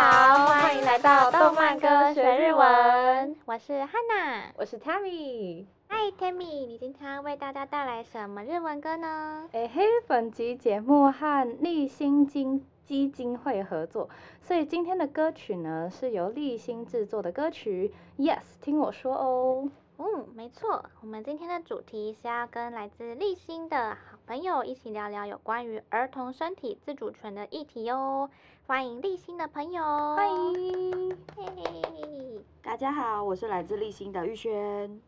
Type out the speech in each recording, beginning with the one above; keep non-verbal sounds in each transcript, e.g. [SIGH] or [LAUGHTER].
好，欢迎来到动漫歌学日文。我是 Hana，我是 Tammy。嗨，Tammy，你今天为大家带来什么日文歌呢？哎嘿，本集节目和励馨金基金会合作，所以今天的歌曲呢是由励馨制作的歌曲。Yes，听我说哦。嗯，没错，我们今天的主题是要跟来自励馨的好朋友一起聊聊有关于儿童身体自主权的议题哦。欢迎立新的朋友，欢迎，嘿嘿，大家好，我是来自立新的玉轩，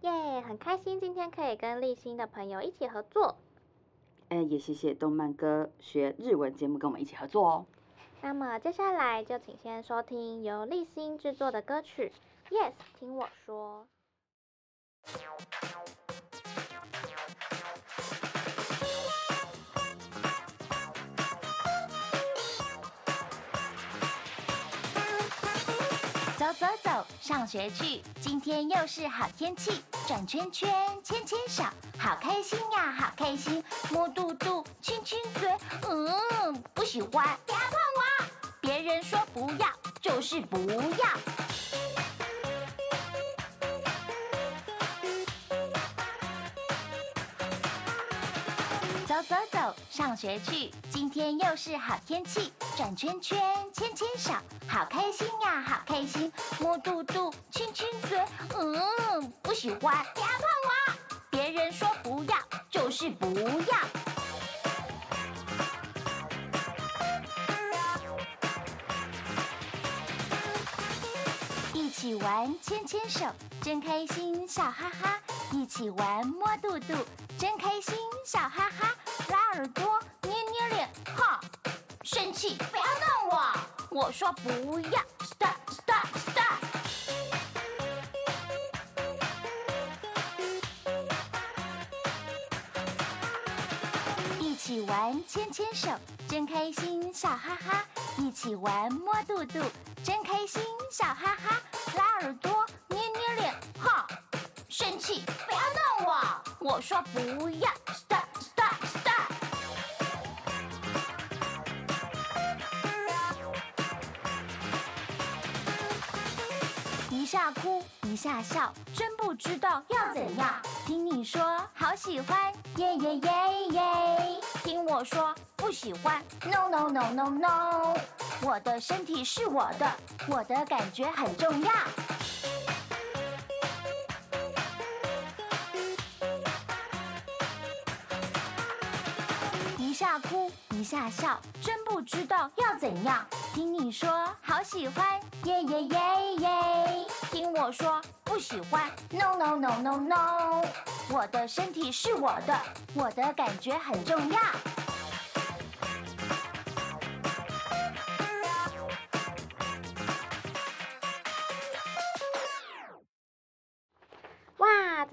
耶，yeah, 很开心今天可以跟立新的朋友一起合作。嗯，也谢谢动漫歌学日文节目跟我们一起合作哦。那么接下来就请先收听由立新制作的歌曲，Yes，听我说。上学去。今天又是好天气，转圈圈，牵牵手，好开心呀，好开心。摸肚肚，亲亲嘴，嗯，不喜欢，不要碰我。别人说不要，就是不要。走走走，上学去。今天又是好天气，转圈圈，牵牵手，好开心呀，好开心。摸肚肚，亲亲嘴，嗯，不喜欢，不要碰我。别人说不要，就是不要。一起玩，牵牵手，真开心，笑哈哈。一起玩，摸肚肚，真开心，笑哈哈。拉耳朵，气，不要弄我！我说不要，stop stop stop。一起玩，牵牵手，真开心，笑哈哈。一起玩，摸肚肚，真开心，笑哈哈。拉耳朵，捏捏脸，哈！生气，不要弄我！我说不要。下哭一下笑，真不知道要怎样。听你说好喜欢，耶耶耶耶。听我说不喜欢，no no no no no。我的身体是我的，我的感觉很重要。一下哭一下笑，真不知道要怎样。听你说好喜欢，耶耶耶耶。听我说不喜欢，no no no no no，我的身体是我的，我的感觉很重要。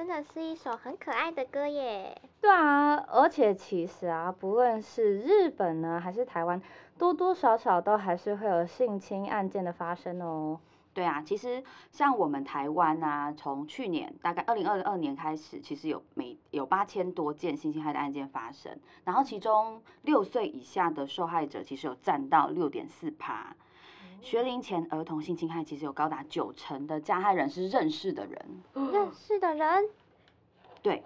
真的是一首很可爱的歌耶！对啊，而且其实啊，不论是日本呢，还是台湾，多多少少都还是会有性侵案件的发生哦。对啊，其实像我们台湾啊，从去年大概二零二二年开始，其实有每有八千多件性侵害的案件发生，然后其中六岁以下的受害者其实有占到六点四趴，学龄前儿童性侵害其实有高达九成的加害人是认识的人，认识的人，对。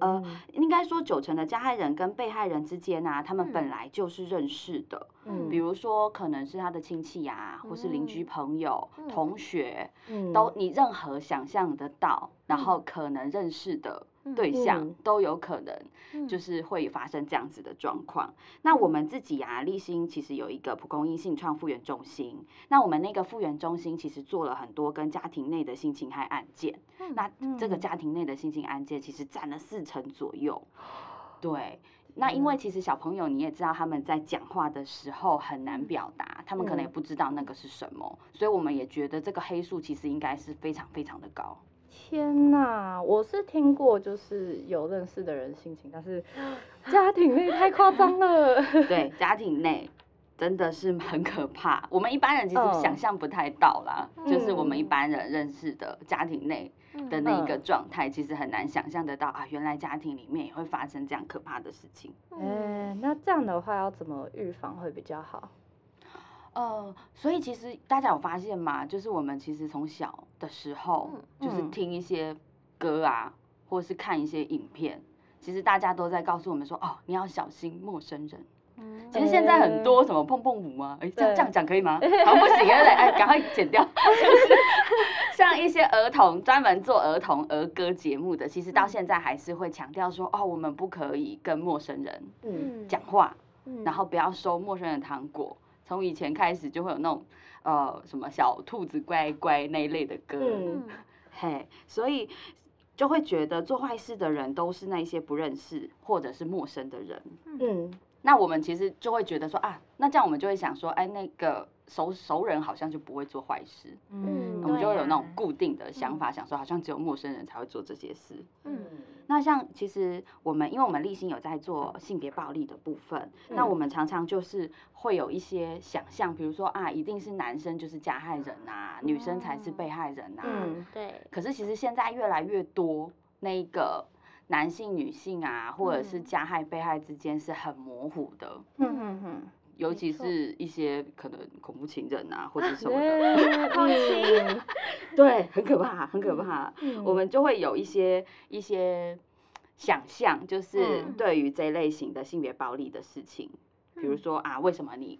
呃，应该说九成的加害人跟被害人之间啊，他们本来就是认识的。嗯，比如说可能是他的亲戚呀、啊，或是邻居朋友、嗯、同学，嗯、都你任何想象得到，嗯、然后可能认识的。对象都有可能，就是会发生这样子的状况。嗯、那我们自己啊，立新其实有一个蒲公英性创复原中心。那我们那个复原中心其实做了很多跟家庭内的性侵害案件。嗯、那这个家庭内的性侵案件其实占了四成左右。[GASPS] 对，那因为其实小朋友你也知道，他们在讲话的时候很难表达，他们可能也不知道那个是什么，所以我们也觉得这个黑数其实应该是非常非常的高。天呐，我是听过，就是有认识的人性情，但是 [LAUGHS] 家庭内太夸张了。[LAUGHS] 对，家庭内真的是很可怕。我们一般人其实想象不太到啦，嗯、就是我们一般人认识的家庭内的那一个状态，其实很难想象得到啊，原来家庭里面也会发生这样可怕的事情。嗯、欸，那这样的话要怎么预防会比较好？呃，所以其实大家有发现吗？就是我们其实从小的时候，嗯、就是听一些歌啊，或是看一些影片，其实大家都在告诉我们说，哦，你要小心陌生人。嗯、其实现在很多什么碰碰舞啊，哎、欸，这样这样讲可以吗？[LAUGHS] 好像不行，对不对？哎，赶快剪掉。[LAUGHS] 像一些儿童专门做儿童儿歌节目的，其实到现在还是会强调说，哦，我们不可以跟陌生人嗯讲话，嗯、然后不要收陌生人的糖果。从以前开始就会有那种，呃，什么小兔子乖乖那一类的歌，嗯、嘿，所以就会觉得做坏事的人都是那些不认识或者是陌生的人，嗯，那我们其实就会觉得说啊，那这样我们就会想说，哎，那个。熟熟人好像就不会做坏事，嗯，我们就会有那种固定的想法，想说好像只有陌生人才会做这些事，嗯，那像其实我们，因为我们励馨有在做性别暴力的部分，那我们常常就是会有一些想象，比如说啊，一定是男生就是加害人啊，女生才是被害人啊，嗯，对。可是其实现在越来越多那个男性、女性啊，或者是加害、被害之间是很模糊的，嗯嗯嗯。尤其是一些可能恐怖情人啊，或者什么的，恐情 [LAUGHS] [LAUGHS] 对，很可怕，很可怕。嗯、我们就会有一些一些想象，就是对于这类型的性别暴力的事情，嗯、比如说啊，为什么你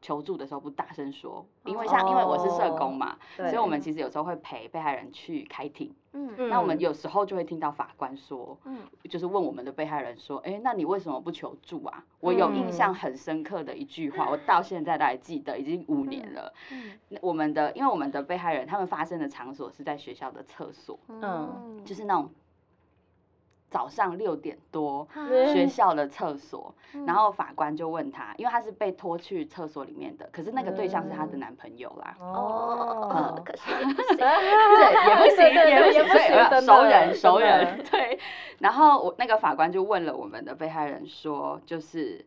求助的时候不大声说？因为像因为我是社工嘛，哦、所以我们其实有时候会陪被害人去开庭。嗯，那我们有时候就会听到法官说，嗯，就是问我们的被害人说，哎、欸，那你为什么不求助啊？我有印象很深刻的一句话，嗯、我到现在都还记得，已经五年了。嗯，我们的因为我们的被害人他们发生的场所是在学校的厕所，嗯，就是那种。早上六点多，学校的厕所，然后法官就问他，因为他是被拖去厕所里面的，可是那个对象是他的男朋友啦。哦，可是 [LAUGHS] 对，也不行，也不行，对，熟人，熟人，[LAUGHS] 对。然后我那个法官就问了我们的被害人说，就是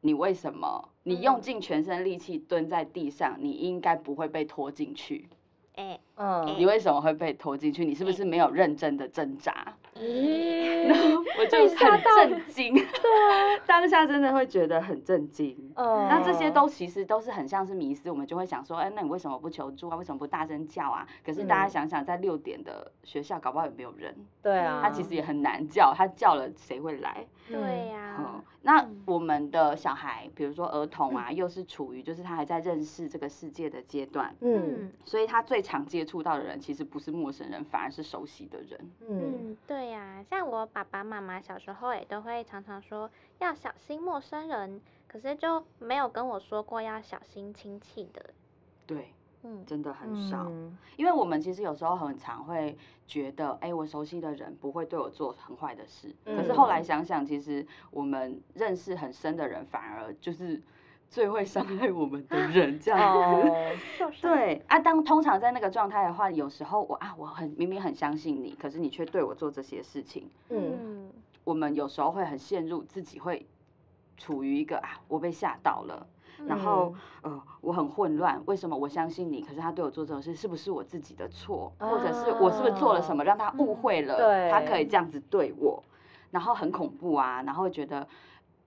你为什么你用尽全身力气蹲在地上，你应该不会被拖进去？哎，嗯，你为什么会被拖进去？你是不是没有认真的挣扎？咦，然后 [LAUGHS] 我就很震惊，[LAUGHS] 对啊，当下真的会觉得很震惊。嗯，那这些都其实都是很像是迷思，我们就会想说，哎，那你为什么不求助啊？为什么不大声叫啊？可是大家想想，在六点的学校，搞不好也没有人。对啊，他其实也很难叫，他叫了谁会来？对呀。嗯，那我们的小孩，比如说儿童啊，又是处于就是他还在认识这个世界的阶段，嗯，所以他最常接触到的人，其实不是陌生人，反而是熟悉的人。嗯，对呀，像我爸爸妈妈小时候也都会常常说要小心陌生人，可是就没有跟我说过要小心亲戚的。对。嗯，真的很少，嗯、因为我们其实有时候很常会觉得，哎、欸，我熟悉的人不会对我做很坏的事。嗯、可是后来想想，其实我们认识很深的人，反而就是最会伤害我们的人，这样子。哦、[LAUGHS] 对啊，当通常在那个状态的话，有时候我啊，我很明明很相信你，可是你却对我做这些事情。嗯，我们有时候会很陷入自己会处于一个啊，我被吓到了。然后，呃，我很混乱，为什么我相信你？可是他对我做这种事，是不是我自己的错？或者是我是不是做了什么让他误会了？他可以这样子对我，然后很恐怖啊！然后觉得，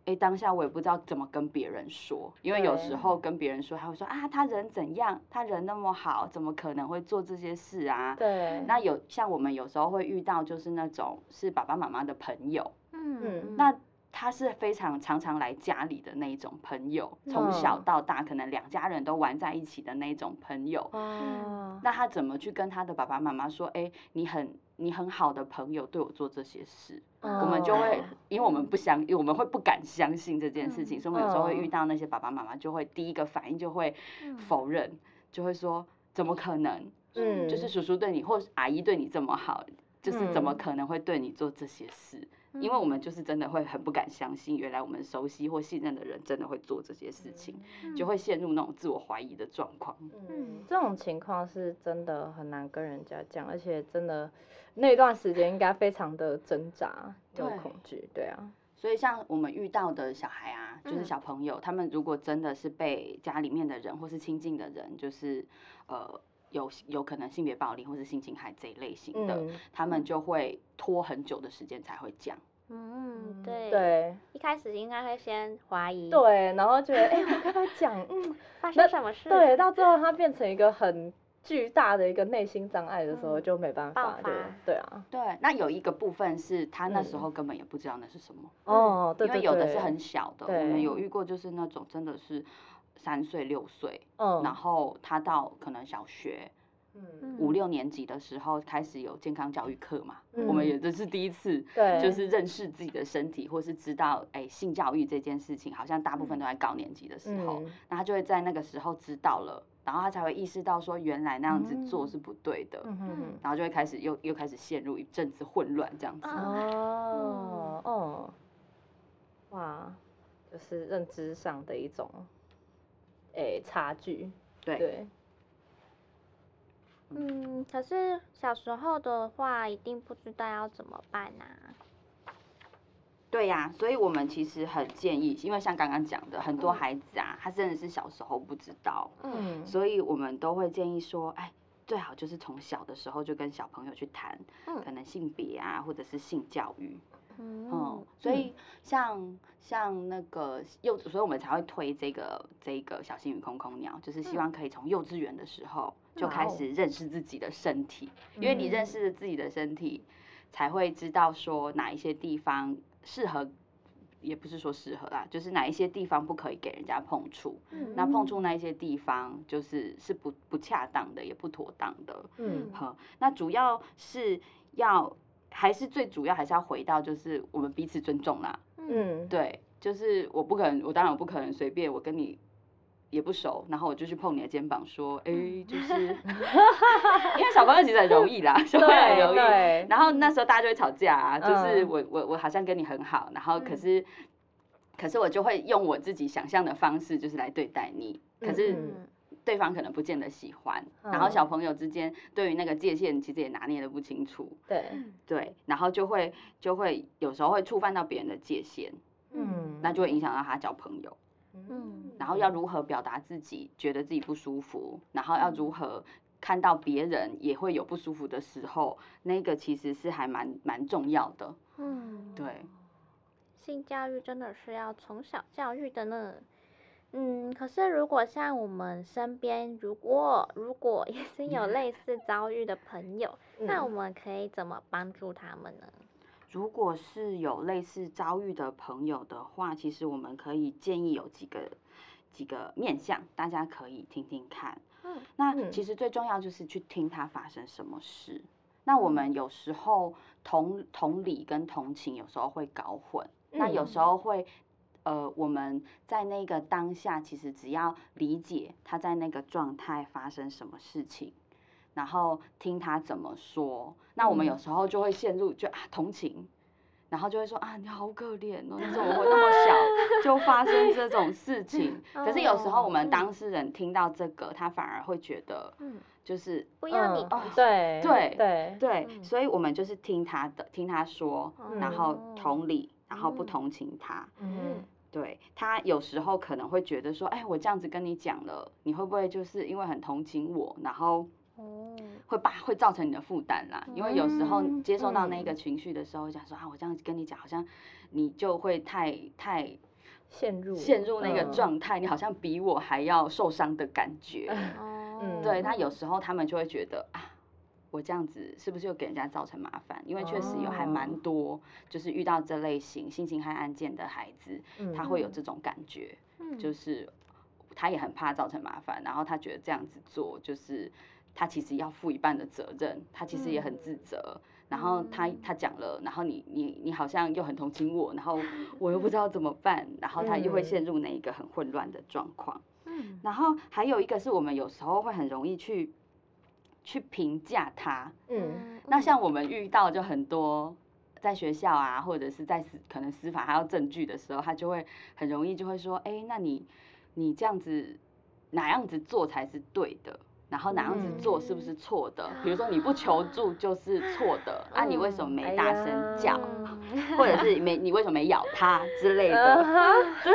哎，当下我也不知道怎么跟别人说，因为有时候跟别人说，他会说啊，他人怎样？他人那么好，怎么可能会做这些事啊？对。那有像我们有时候会遇到，就是那种是爸爸妈妈的朋友，嗯，那。他是非常常常来家里的那一种朋友，从小到大可能两家人都玩在一起的那种朋友。哦，那他怎么去跟他的爸爸妈妈说？哎，你很你很好的朋友对我做这些事，我们就会，因为我们不相，我们会不敢相信这件事情，所以我们有时候会遇到那些爸爸妈妈，就会第一个反应就会否认，就会说怎么可能？嗯，就是叔叔对你或阿姨对你这么好，就是怎么可能会对你做这些事？因为我们就是真的会很不敢相信，原来我们熟悉或信任的人真的会做这些事情，就会陷入那种自我怀疑的状况。嗯，这种情况是真的很难跟人家讲，而且真的那段时间应该非常的挣扎，有恐惧，对啊。所以像我们遇到的小孩啊，就是小朋友，他们如果真的是被家里面的人或是亲近的人，就是呃。有有可能性别暴力或是性侵害这一类型的，嗯、他们就会拖很久的时间才会讲。嗯，对。对。一开始应该会先怀疑。对，然后觉得，哎、欸，我跟他讲？嗯，[LAUGHS] 发生什么事？对，到最后他变成一个很巨大的一个内心障碍的时候，就没办法。对、嗯，对啊。对，那有一个部分是他那时候根本也不知道那是什么。哦、嗯，对，因为有的是很小的，我们有遇过，就是那种真的是三岁六岁，嗯，然后他到可能小学。嗯，五六年级的时候开始有健康教育课嘛，嗯、我们也就是第一次，对，就是认识自己的身体，或是知道，哎、欸，性教育这件事情，好像大部分都在高年级的时候，嗯、那他就会在那个时候知道了，然后他才会意识到说，原来那样子做是不对的，嗯嗯，然后就会开始又又开始陷入一阵子混乱这样子。哦，哦，哇，就是认知上的一种，哎、欸，差距，对。对嗯，可是小时候的话，一定不知道要怎么办呐、啊。对呀、啊，所以我们其实很建议，因为像刚刚讲的，很多孩子啊，他真的是小时候不知道，嗯，所以我们都会建议说，哎，最好就是从小的时候就跟小朋友去谈，嗯，可能性别啊，或者是性教育。嗯，嗯，所以像、嗯、像那个幼，所以我们才会推这个这个小星与空空鸟，就是希望可以从幼稚园的时候就开始认识自己的身体，嗯、因为你认识了自己的身体，才会知道说哪一些地方适合，也不是说适合啦，就是哪一些地方不可以给人家碰触，嗯、那碰触。那一些地方就是是不不恰当的，也不妥当的，嗯，好，那主要是要。还是最主要，还是要回到就是我们彼此尊重啦。嗯，对，就是我不可能，我当然我不可能随便，我跟你也不熟，然后我就去碰你的肩膀说，哎、欸，就是，[LAUGHS] 因为小朋友其实很容易啦，小朋友很容易。然后那时候大家就会吵架啊，就是我我我好像跟你很好，然后可是、嗯、可是我就会用我自己想象的方式，就是来对待你，可是。嗯对方可能不见得喜欢，嗯、然后小朋友之间对于那个界限其实也拿捏的不清楚，对对，然后就会就会有时候会触犯到别人的界限，嗯，那就会影响到他交朋友，嗯，然后要如何表达自己，觉得自己不舒服，然后要如何看到别人也会有不舒服的时候，那个其实是还蛮蛮重要的，嗯，对，性教育真的是要从小教育的呢。嗯，可是如果像我们身边，如果如果也是 [LAUGHS] 有类似遭遇的朋友，嗯、那我们可以怎么帮助他们呢？如果是有类似遭遇的朋友的话，其实我们可以建议有几个几个面向，大家可以听听看。嗯，那其实最重要就是去听他发生什么事。嗯、那我们有时候同同理跟同情有时候会搞混，嗯、那有时候会。呃，我们在那个当下，其实只要理解他在那个状态发生什么事情，然后听他怎么说，那我们有时候就会陷入就啊同情，然后就会说啊你好可怜哦，你怎么会那么小就发生这种事 [LAUGHS] 情？可是有时候我们当事人听到这个，他反而会觉得，嗯就是不要你哦，对对对对，所以我们就是听他的，听他说，然后同理，然后不同情他，嗯。对，他有时候可能会觉得说，哎，我这样子跟你讲了，你会不会就是因为很同情我，然后会把会造成你的负担啦？因为有时候接受到那个情绪的时候，想说啊，我这样子跟你讲，好像你就会太太陷入陷入那个状态，你好像比我还要受伤的感觉。嗯，[LAUGHS] 对，那有时候他们就会觉得啊。我这样子是不是又给人家造成麻烦？因为确实有还蛮多，就是遇到这类型性侵害案件的孩子，他会有这种感觉，就是他也很怕造成麻烦，然后他觉得这样子做，就是他其实要负一半的责任，他其实也很自责，然后他他讲了，然后你你你好像又很同情我，然后 [LAUGHS] 我又不知道怎么办，然后他又会陷入那一个很混乱的状况。然后还有一个是我们有时候会很容易去。去评价他，嗯，那像我们遇到就很多，在学校啊，或者是在司可能司法还要证据的时候，他就会很容易就会说，哎，那你你这样子哪样子做才是对的？然后哪样子做是不是错的？比如说你不求助就是错的，啊，你为什么没大声叫？[LAUGHS] 或者是没你为什么没咬他之类的？对，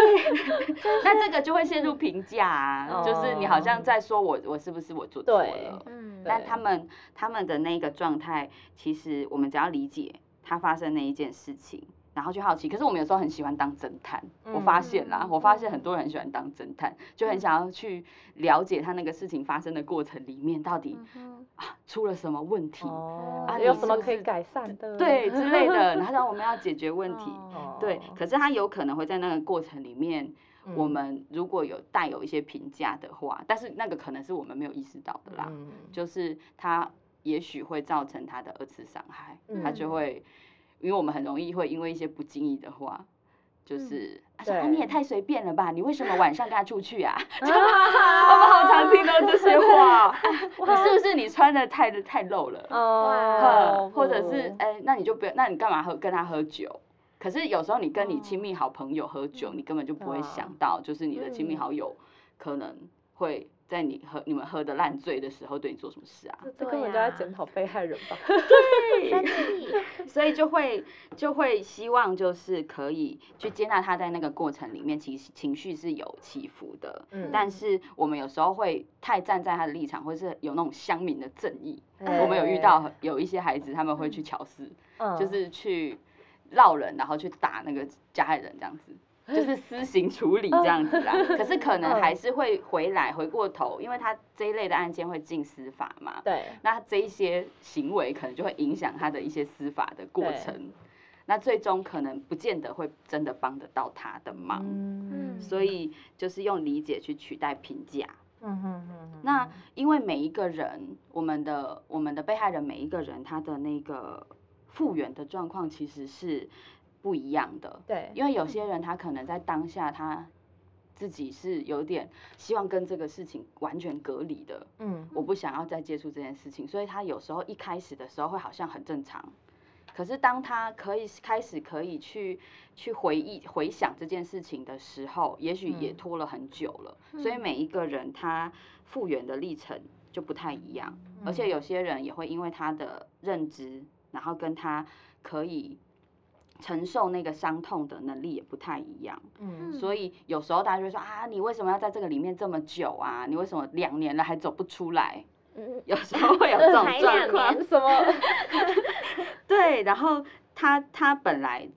[LAUGHS] 那这个就会陷入评价啊，就是你好像在说我我是不是我做错了？嗯，但他们他们的那个状态，其实我们只要理解他发生那一件事情，然后就好奇。可是我们有时候很喜欢当侦探，我发现啦，我发现很多人很喜欢当侦探，就很想要去了解他那个事情发生的过程里面到底啊出了什么问题啊，有什么可以改善的，对之类的。然后让我们要解决问题，[LAUGHS] 对。可是他有可能会在那个过程里面。我们如果有带有一些评价的话，但是那个可能是我们没有意识到的啦，嗯、就是他也许会造成他的二次伤害，嗯、他就会，因为我们很容易会因为一些不经意的话，就是他说、嗯、啊你也太随便了吧，你为什么晚上跟他出去啊？[LAUGHS] [LAUGHS] 我们好常听到这些话，[LAUGHS] 你是不是你穿的太太露了？哦，或者是哎、欸，那你就不要，那你干嘛喝跟他喝酒？可是有时候你跟你亲密好朋友喝酒，你根本就不会想到，就是你的亲密好友可能会在你喝你们喝的烂醉的时候对你做什么事啊？这根本就在检讨被害人吧？[LAUGHS] 对，[LAUGHS] 所以就会就会希望就是可以去接纳他在那个过程里面，其实情绪是有起伏的。嗯，但是我们有时候会太站在他的立场，或是有那种乡民的正义。我们有遇到有一些孩子，他们会去乔事，就是去。烙人，然后去打那个加害人，这样子就是 [LAUGHS] 私刑处理这样子啦。[LAUGHS] 可是可能还是会回来，回过头，因为他这一类的案件会进司法嘛。对。那这一些行为可能就会影响他的一些司法的过程。那最终可能不见得会真的帮得到他的忙。嗯。所以就是用理解去取代评价。嗯哼哼。那因为每一个人，我们的我们的被害人每一个人，他的那个。复原的状况其实是不一样的，对，因为有些人他可能在当下他自己是有点希望跟这个事情完全隔离的，嗯，我不想要再接触这件事情，所以他有时候一开始的时候会好像很正常，可是当他可以开始可以去去回忆回想这件事情的时候，也许也拖了很久了，所以每一个人他复原的历程就不太一样，而且有些人也会因为他的认知。然后跟他可以承受那个伤痛的能力也不太一样，嗯，所以有时候大家就会说啊，你为什么要在这个里面这么久啊？你为什么两年了还走不出来？嗯，有时候会有这种状况，什么？[LAUGHS] 对，然后他他本来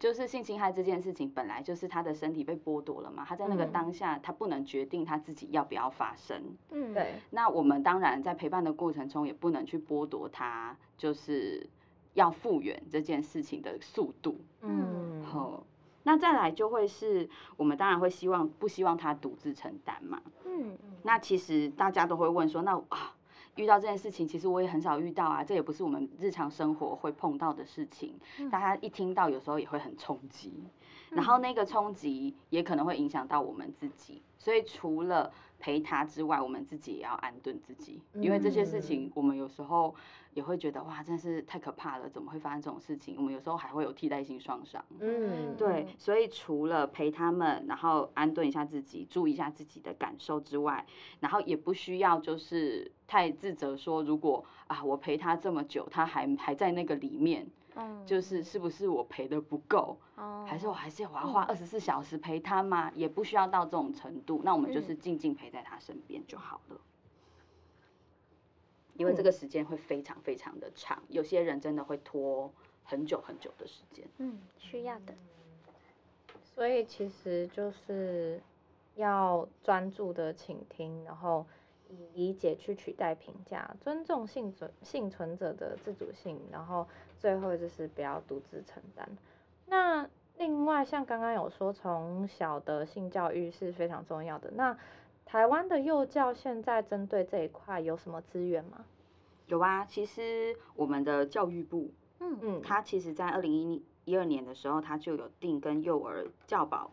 就是性侵害这件事情，本来就是他的身体被剥夺了嘛，他在那个当下他不能决定他自己要不要发生，嗯，对。那我们当然在陪伴的过程中也不能去剥夺他，就是。要复原这件事情的速度，嗯，好，那再来就会是我们当然会希望不希望他独自承担嘛，嗯，那其实大家都会问说，那啊遇到这件事情，其实我也很少遇到啊，这也不是我们日常生活会碰到的事情，大家一听到有时候也会很冲击，然后那个冲击也可能会影响到我们自己，所以除了陪他之外，我们自己也要安顿自己，因为这些事情我们有时候。也会觉得哇，真是太可怕了！怎么会发生这种事情？我们有时候还会有替代性创伤。嗯，对，所以除了陪他们，然后安顿一下自己，注意一下自己的感受之外，然后也不需要就是太自责，说如果啊，我陪他这么久，他还还在那个里面，嗯，就是是不是我陪的不够？哦，还是我还是要花二十四小时陪他吗？也不需要到这种程度，那我们就是静静陪在他身边就好了。因为这个时间会非常非常的长，有些人真的会拖很久很久的时间。嗯，需要的。所以其实就是要专注的倾听，然后以理解去取代评价，尊重幸存幸存者的自主性，然后最后就是不要独自承担。那另外像刚刚有说，从小的性教育是非常重要的。那台湾的幼教现在针对这一块有什么资源吗？有啊，其实我们的教育部，嗯嗯，它其实在二零一一二年的时候，它就有定跟幼儿教保，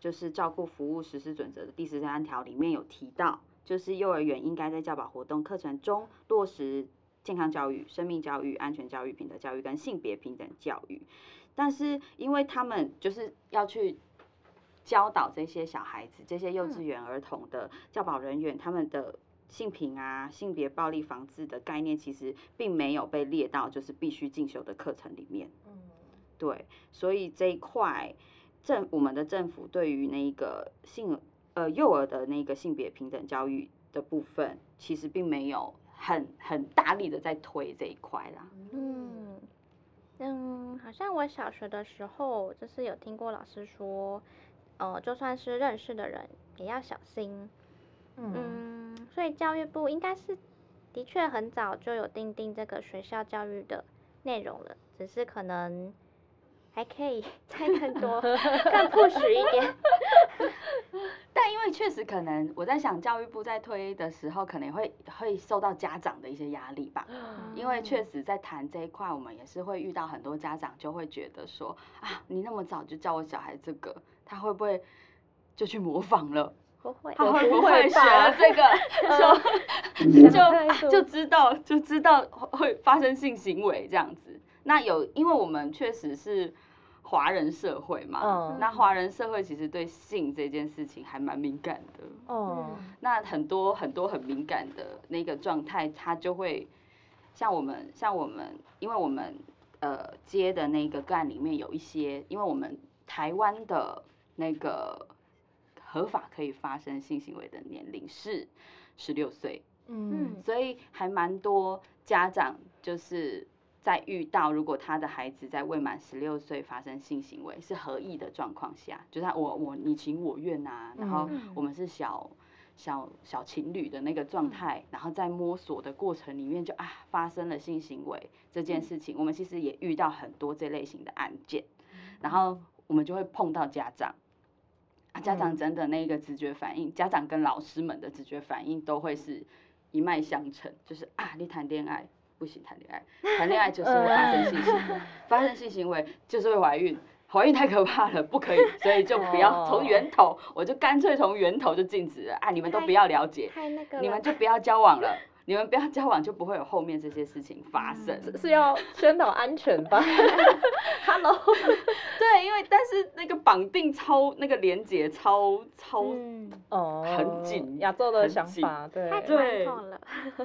就是照顾服务实施准则的第十三条里面有提到，就是幼儿园应该在教保活动课程中落实健康教育、生命教育、安全教育、品德教育跟性别平等教育。但是因为他们就是要去。教导这些小孩子、这些幼稚园儿童的教保人员，他们的性平啊、性别暴力防治的概念，其实并没有被列到就是必须进修的课程里面。嗯，对，所以这一块政我们的政府对于那个性呃幼儿的那个性别平等教育的部分，其实并没有很很大力的在推这一块啦。嗯。嗯，好像我小学的时候就是有听过老师说，呃，就算是认识的人也要小心。嗯，嗯，所以教育部应该是的确很早就有定定这个学校教育的内容了，只是可能还可以 [LAUGHS] 再更多、更 [LAUGHS] push 一点。[LAUGHS] 但因为确实可能，我在想教育部在推的时候，可能会会受到家长的一些压力吧。嗯、因为确实在谈这一块，我们也是会遇到很多家长就会觉得说啊，你那么早就教我小孩这个，他会不会就去模仿了？不会，他会不会学了这个 [LAUGHS] 就就、啊、就知道就知道会发生性行为这样子？那有，因为我们确实是。华人社会嘛，嗯、那华人社会其实对性这件事情还蛮敏感的。哦、嗯，那很多很多很敏感的那个状态，他就会像我们像我们，因为我们呃接的那个个案里面有一些，因为我们台湾的那个合法可以发生性行为的年龄是十六岁，嗯，所以还蛮多家长就是。在遇到如果他的孩子在未满十六岁发生性行为是合意的状况下，就是我我你情我愿啊，然后我们是小小小情侣的那个状态，然后在摸索的过程里面就啊发生了性行为这件事情，我们其实也遇到很多这类型的案件，然后我们就会碰到家长，啊家长真的那个直觉反应，家长跟老师们的直觉反应都会是一脉相承，就是啊你谈恋爱。不行，谈恋爱，谈恋爱就是会发生性行为，发生性行为就是会怀孕，怀孕太可怕了，不可以，所以就不要从源头，我就干脆从源头就禁止了，啊，你们都不要了解，你们就不要交往了。你们不要交往，就不会有后面这些事情发生。嗯、是要宣导安全吧？[LAUGHS] Hello，[LAUGHS] 对，因为但是那个绑定超那个连接超超哦很紧，亚洲的想法对对，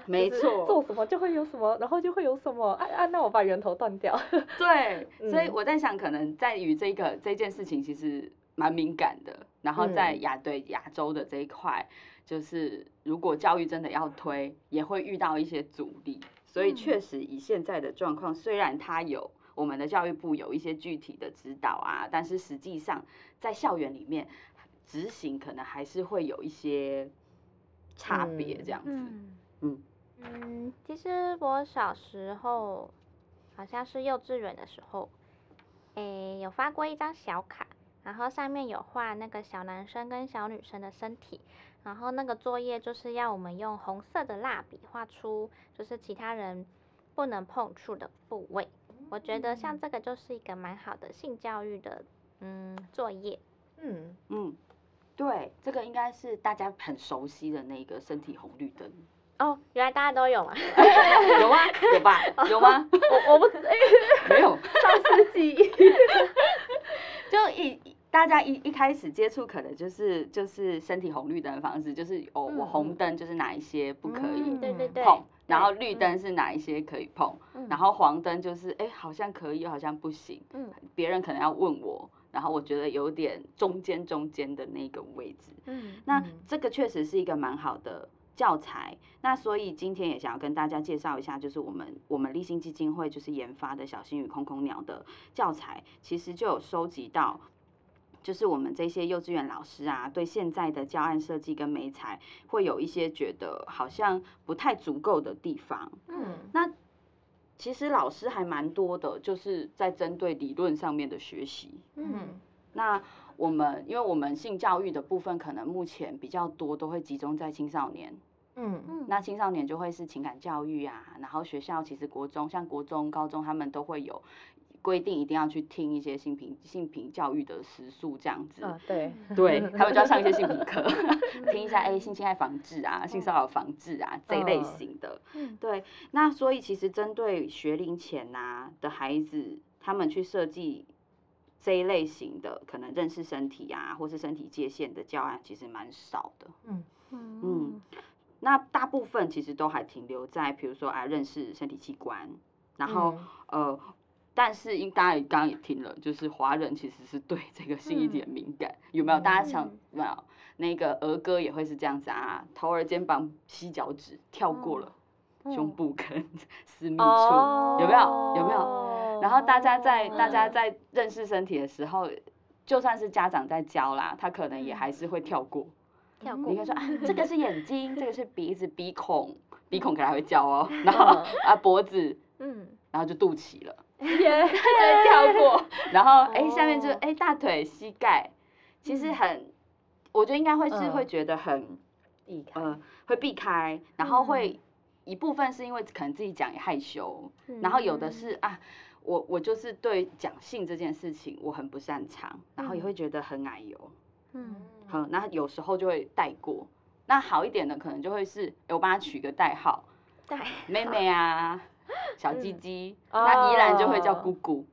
没 [LAUGHS] 错，做什么就会有什么，然后就会有什么啊啊，那我把源头断掉。对，所以我在想，可能在于这个这件事情其实蛮敏感的，然后在亚对亚洲的这一块。就是如果教育真的要推，也会遇到一些阻力，所以确实以现在的状况，虽然他有我们的教育部有一些具体的指导啊，但是实际上在校园里面执行可能还是会有一些差别这样子。嗯嗯，嗯，其实我小时候好像是幼稚园的时候，诶，有发过一张小卡，然后上面有画那个小男生跟小女生的身体。然后那个作业就是要我们用红色的蜡笔画出，就是其他人不能碰触的部位。我觉得像这个就是一个蛮好的性教育的嗯作业。嗯嗯，对，这个应该是大家很熟悉的那个身体红绿灯。哦，原来大家都有啊？[LAUGHS] 有吗？有吧？有吗？[LAUGHS] 我我不 [LAUGHS] 没有，上世纪就一。大家一一开始接触可能就是就是身体红绿灯的方式，就是哦，我红灯就是哪一些不可以碰，对对对，然后绿灯是哪一些可以碰，然后黄灯就是哎好像可以，好像不行，嗯，别人可能要问我，然后我觉得有点中间中间的那个位置，嗯，那这个确实是一个蛮好的教材，那所以今天也想要跟大家介绍一下，就是我们我们立新基金会就是研发的小星与空空鸟的教材，其实就有收集到。就是我们这些幼稚园老师啊，对现在的教案设计跟美材会有一些觉得好像不太足够的地方。嗯，那其实老师还蛮多的，就是在针对理论上面的学习。嗯，那我们因为我们性教育的部分，可能目前比较多都会集中在青少年。嗯嗯，那青少年就会是情感教育啊，然后学校其实国中像国中、高中他们都会有。规定一定要去听一些性平性平教育的时数这样子，啊、对，对 [LAUGHS] 他们就要上一些性平课，听一下哎、欸、[LAUGHS] 性侵害防治啊，性骚扰防治啊这一类型的，嗯、对，那所以其实针对学龄前呐、啊、的孩子，他们去设计这一类型的可能认识身体啊，或是身体界限的教案，其实蛮少的，嗯。嗯，嗯，那大部分其实都还停留在比如说啊认识身体器官，然后、嗯、呃。但是，因大家刚刚也听了，就是华人其实是对这个性一点敏感，嗯、有没有？大家想有没有？那个儿歌也会是这样子啊，头儿肩膀膝脚趾跳过了胸部跟 [LAUGHS] 私密处，有没有？有没有？然后大家在大家在认识身体的时候，就算是家长在教啦，他可能也还是会跳过。跳过。你可以说啊，这个是眼睛，这个是鼻子，鼻孔，鼻孔可能还会叫哦。然后啊脖子，嗯，然后就肚脐了，耶，就跳过。[LAUGHS] 然后哎，下面就哎大腿、膝盖，其实很，我觉得应该会是会觉得很避开，呃，会避开，然后会。一部分是因为可能自己讲也害羞，嗯、然后有的是啊，我我就是对讲性这件事情我很不擅长，嗯、然后也会觉得很奶油，嗯，好，那有时候就会带过。那好一点的可能就会是，我帮他取个代号，代号妹妹啊，[LAUGHS] 小鸡鸡，嗯、那宜兰就会叫姑姑，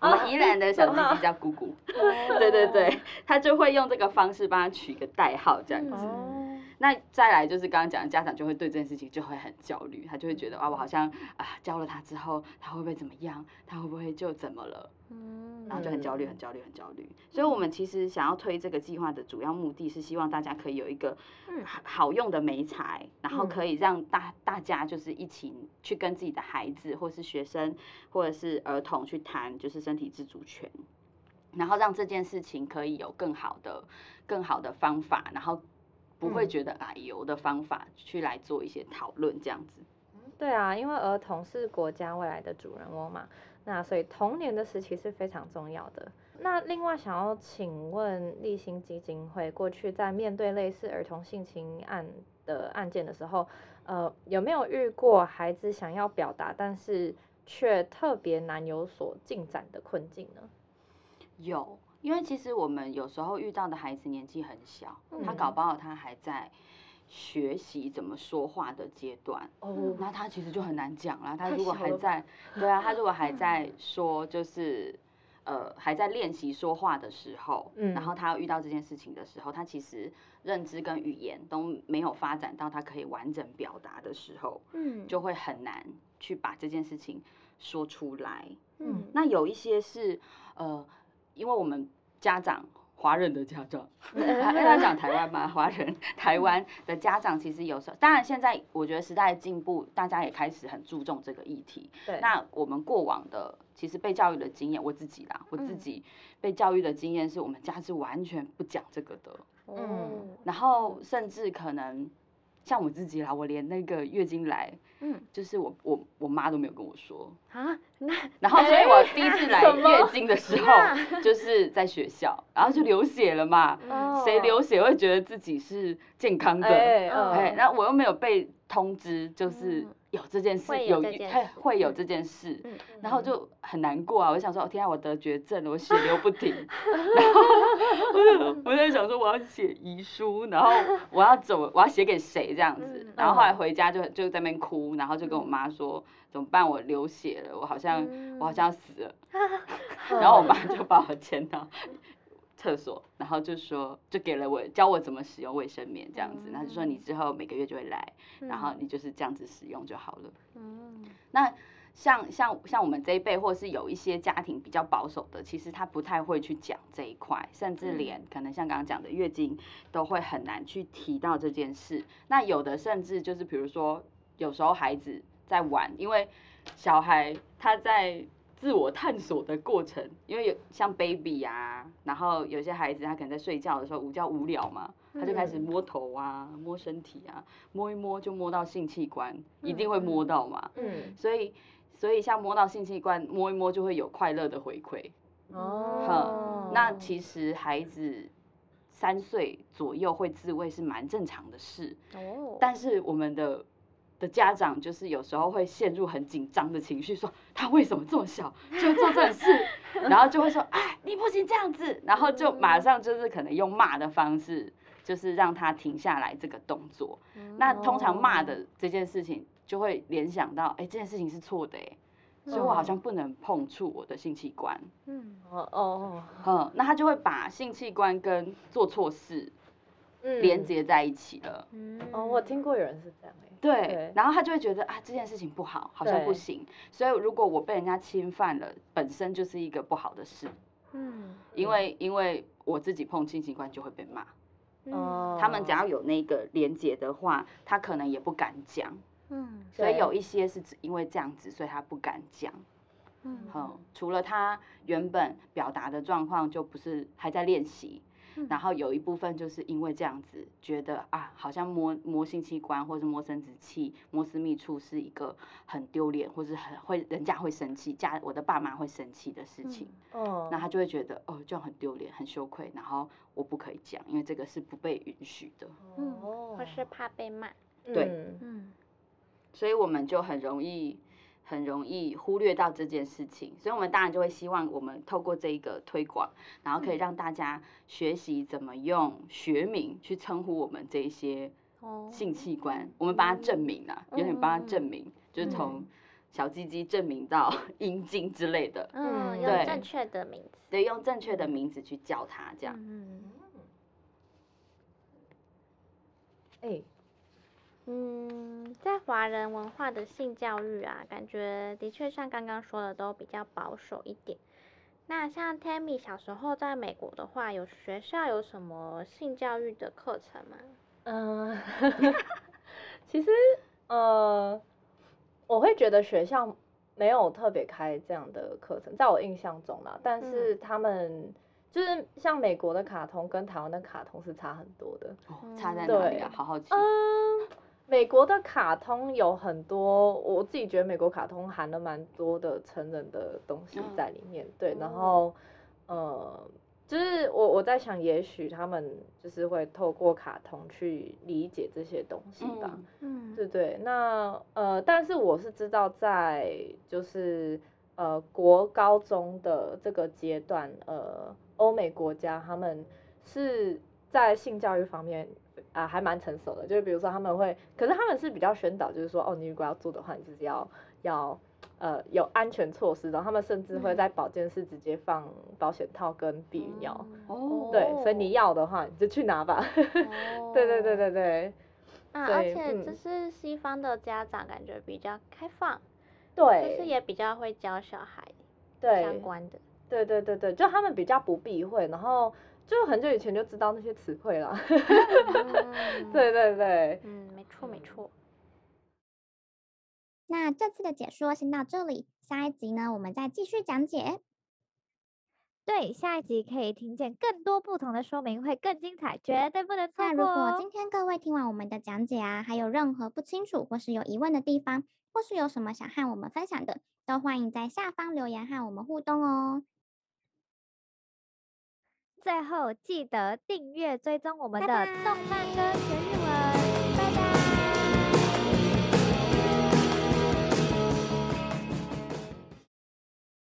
哦、[LAUGHS] 我们宜兰的小鸡鸡叫姑姑，哦、[LAUGHS] 对对对，他就会用这个方式帮他取个代号这样子。嗯那再来就是刚刚讲的，家长就会对这件事情就会很焦虑，他就会觉得啊，我好像啊教了他之后，他会不会怎么样？他会不会就怎么了？嗯，然后就很焦虑，很焦虑，很焦虑。所以，我们其实想要推这个计划的主要目的是希望大家可以有一个好用的媒材，然后可以让大大家就是一起去跟自己的孩子，或是学生，或者是儿童去谈，就是身体自主权，然后让这件事情可以有更好的、更好的方法，然后。不会觉得矮油的方法去来做一些讨论这样子。对啊，因为儿童是国家未来的主人翁嘛，那所以童年的时期是非常重要的。那另外想要请问立新基金会，过去在面对类似儿童性侵案的案件的时候，呃，有没有遇过孩子想要表达，但是却特别难有所进展的困境呢？有。因为其实我们有时候遇到的孩子年纪很小，嗯、他搞不好他还在学习怎么说话的阶段，哦，那他其实就很难讲了。他如果还在，对啊，他如果还在说，就是呃还在练习说话的时候，嗯，然后他遇到这件事情的时候，他其实认知跟语言都没有发展到他可以完整表达的时候，嗯，就会很难去把这件事情说出来，嗯，那有一些是呃。因为我们家长，华人的家长，[LAUGHS] 他讲台湾嘛，华人台湾的家长其实有时候，当然现在我觉得时代的进步，大家也开始很注重这个议题。对。那我们过往的其实被教育的经验，我自己啦，我自己被教育的经验是我们家是完全不讲这个的。嗯。然后甚至可能。像我自己啦，我连那个月经来，嗯，就是我我我妈都没有跟我说啊，那。然后所以我第一次来 [LAUGHS] 月经的时候，就是在学校，然后就流血了嘛，谁流血会觉得自己是健康的，哎，那我又没有被通知，就是。有这件事，有会会有这件事，然后就很难过啊！我想说，哦天啊，我得绝症了，我血流不停，[LAUGHS] 然后我在想说，我要写遗书，然后我要怎么，我要写给谁这样子？然后后来回家就就在那边哭，然后就跟我妈说怎么办？我流血了，我好像我好像要死了，[LAUGHS] 然后我妈就把我牵到厕所，然后就说，就给了我教我怎么使用卫生棉这样子，然后就说你之后每个月就会来，然后你就是这样子使用就好了。嗯，那像像像我们这一辈，或是有一些家庭比较保守的，其实他不太会去讲这一块，甚至连可能像刚刚讲的月经都会很难去提到这件事。那有的甚至就是比如说，有时候孩子在玩，因为小孩他在。自我探索的过程，因为有像 baby 啊，然后有些孩子他可能在睡觉的时候午觉无聊嘛，他就开始摸头啊，摸身体啊，摸一摸就摸到性器官，一定会摸到嘛。嗯，所以所以像摸到性器官，摸一摸就会有快乐的回馈。哦，那其实孩子三岁左右会自慰是蛮正常的事。哦，但是我们的。的家长就是有时候会陷入很紧张的情绪，说他为什么这么小就做这种事，[LAUGHS] 然后就会说哎，你不行这样子，然后就马上就是可能用骂的方式，就是让他停下来这个动作。那通常骂的这件事情就会联想到，哎，这件事情是错的，哎，所以我好像不能碰触我的性器官。嗯。哦哦，嗯，那他就会把性器官跟做错事连接在一起了。嗯哦，我听过有人是这样。对，然后他就会觉得啊，这件事情不好，好像不行。所以如果我被人家侵犯了，本身就是一个不好的事。嗯，因为因为我自己碰性器官就会被骂。哦，他们只要有那个连结的话，他可能也不敢讲。嗯，所以有一些是因为这样子，所以他不敢讲。嗯，嗯，除了他原本表达的状况就不是还在练习。然后有一部分就是因为这样子觉得啊，好像摸摸性器官或者摸生殖器、摸私密处是一个很丢脸，或是很会人家会生气，家我的爸妈会生气的事情。那他就会觉得哦，这样很丢脸、很羞愧，然后我不可以讲，因为这个是不被允许的。嗯，或是怕被骂。对，嗯，所以我们就很容易。很容易忽略到这件事情，所以我们当然就会希望我们透过这一个推广，然后可以让大家学习怎么用学名去称呼我们这一些性器官，我们帮他证明啊，有点帮他正名，就是从小鸡鸡证明到 [LAUGHS] 阴茎之类的，嗯，用正确的名字，对，用正确的名字去叫它这样，嗯，哎。嗯，在华人文化的性教育啊，感觉的确像刚刚说的都比较保守一点。那像 Tammy 小时候在美国的话，有学校有什么性教育的课程吗？嗯、呃，[LAUGHS] 其实呃，我会觉得学校没有特别开这样的课程，在我印象中啦。但是他们、嗯、就是像美国的卡通跟台湾的卡通是差很多的。哦，差在哪里啊？好好奇。嗯美国的卡通有很多，我自己觉得美国卡通含了蛮多的成人的东西在里面，对，然后，呃，就是我我在想，也许他们就是会透过卡通去理解这些东西吧，嗯，对对，那呃，但是我是知道在就是呃国高中的这个阶段，呃，欧美国家他们是在性教育方面。啊，还蛮成熟的，就是比如说他们会，可是他们是比较宣导，就是说，哦，你如果要做的话，你就是要要呃有安全措施，然后他们甚至会在保健室直接放保险套跟避孕药，哦，对，所以你要的话，你就去拿吧，[LAUGHS] 哦、对对对对对，啊，而且就是西方的家长感觉比较开放，对，就是也比较会教小孩对相关的，对对对对，就他们比较不避讳，然后。就很久以前就知道那些词汇了，[LAUGHS] 对对对，嗯，没错没错。那这次的解说先到这里，下一集呢，我们再继续讲解。对，下一集可以听见更多不同的说明，会更精彩，绝对不能错过。那如果今天各位听完我们的讲解啊，还有任何不清楚或是有疑问的地方，或是有什么想和我们分享的，都欢迎在下方留言和我们互动哦。最后记得订阅追踪我们的动漫歌学日文。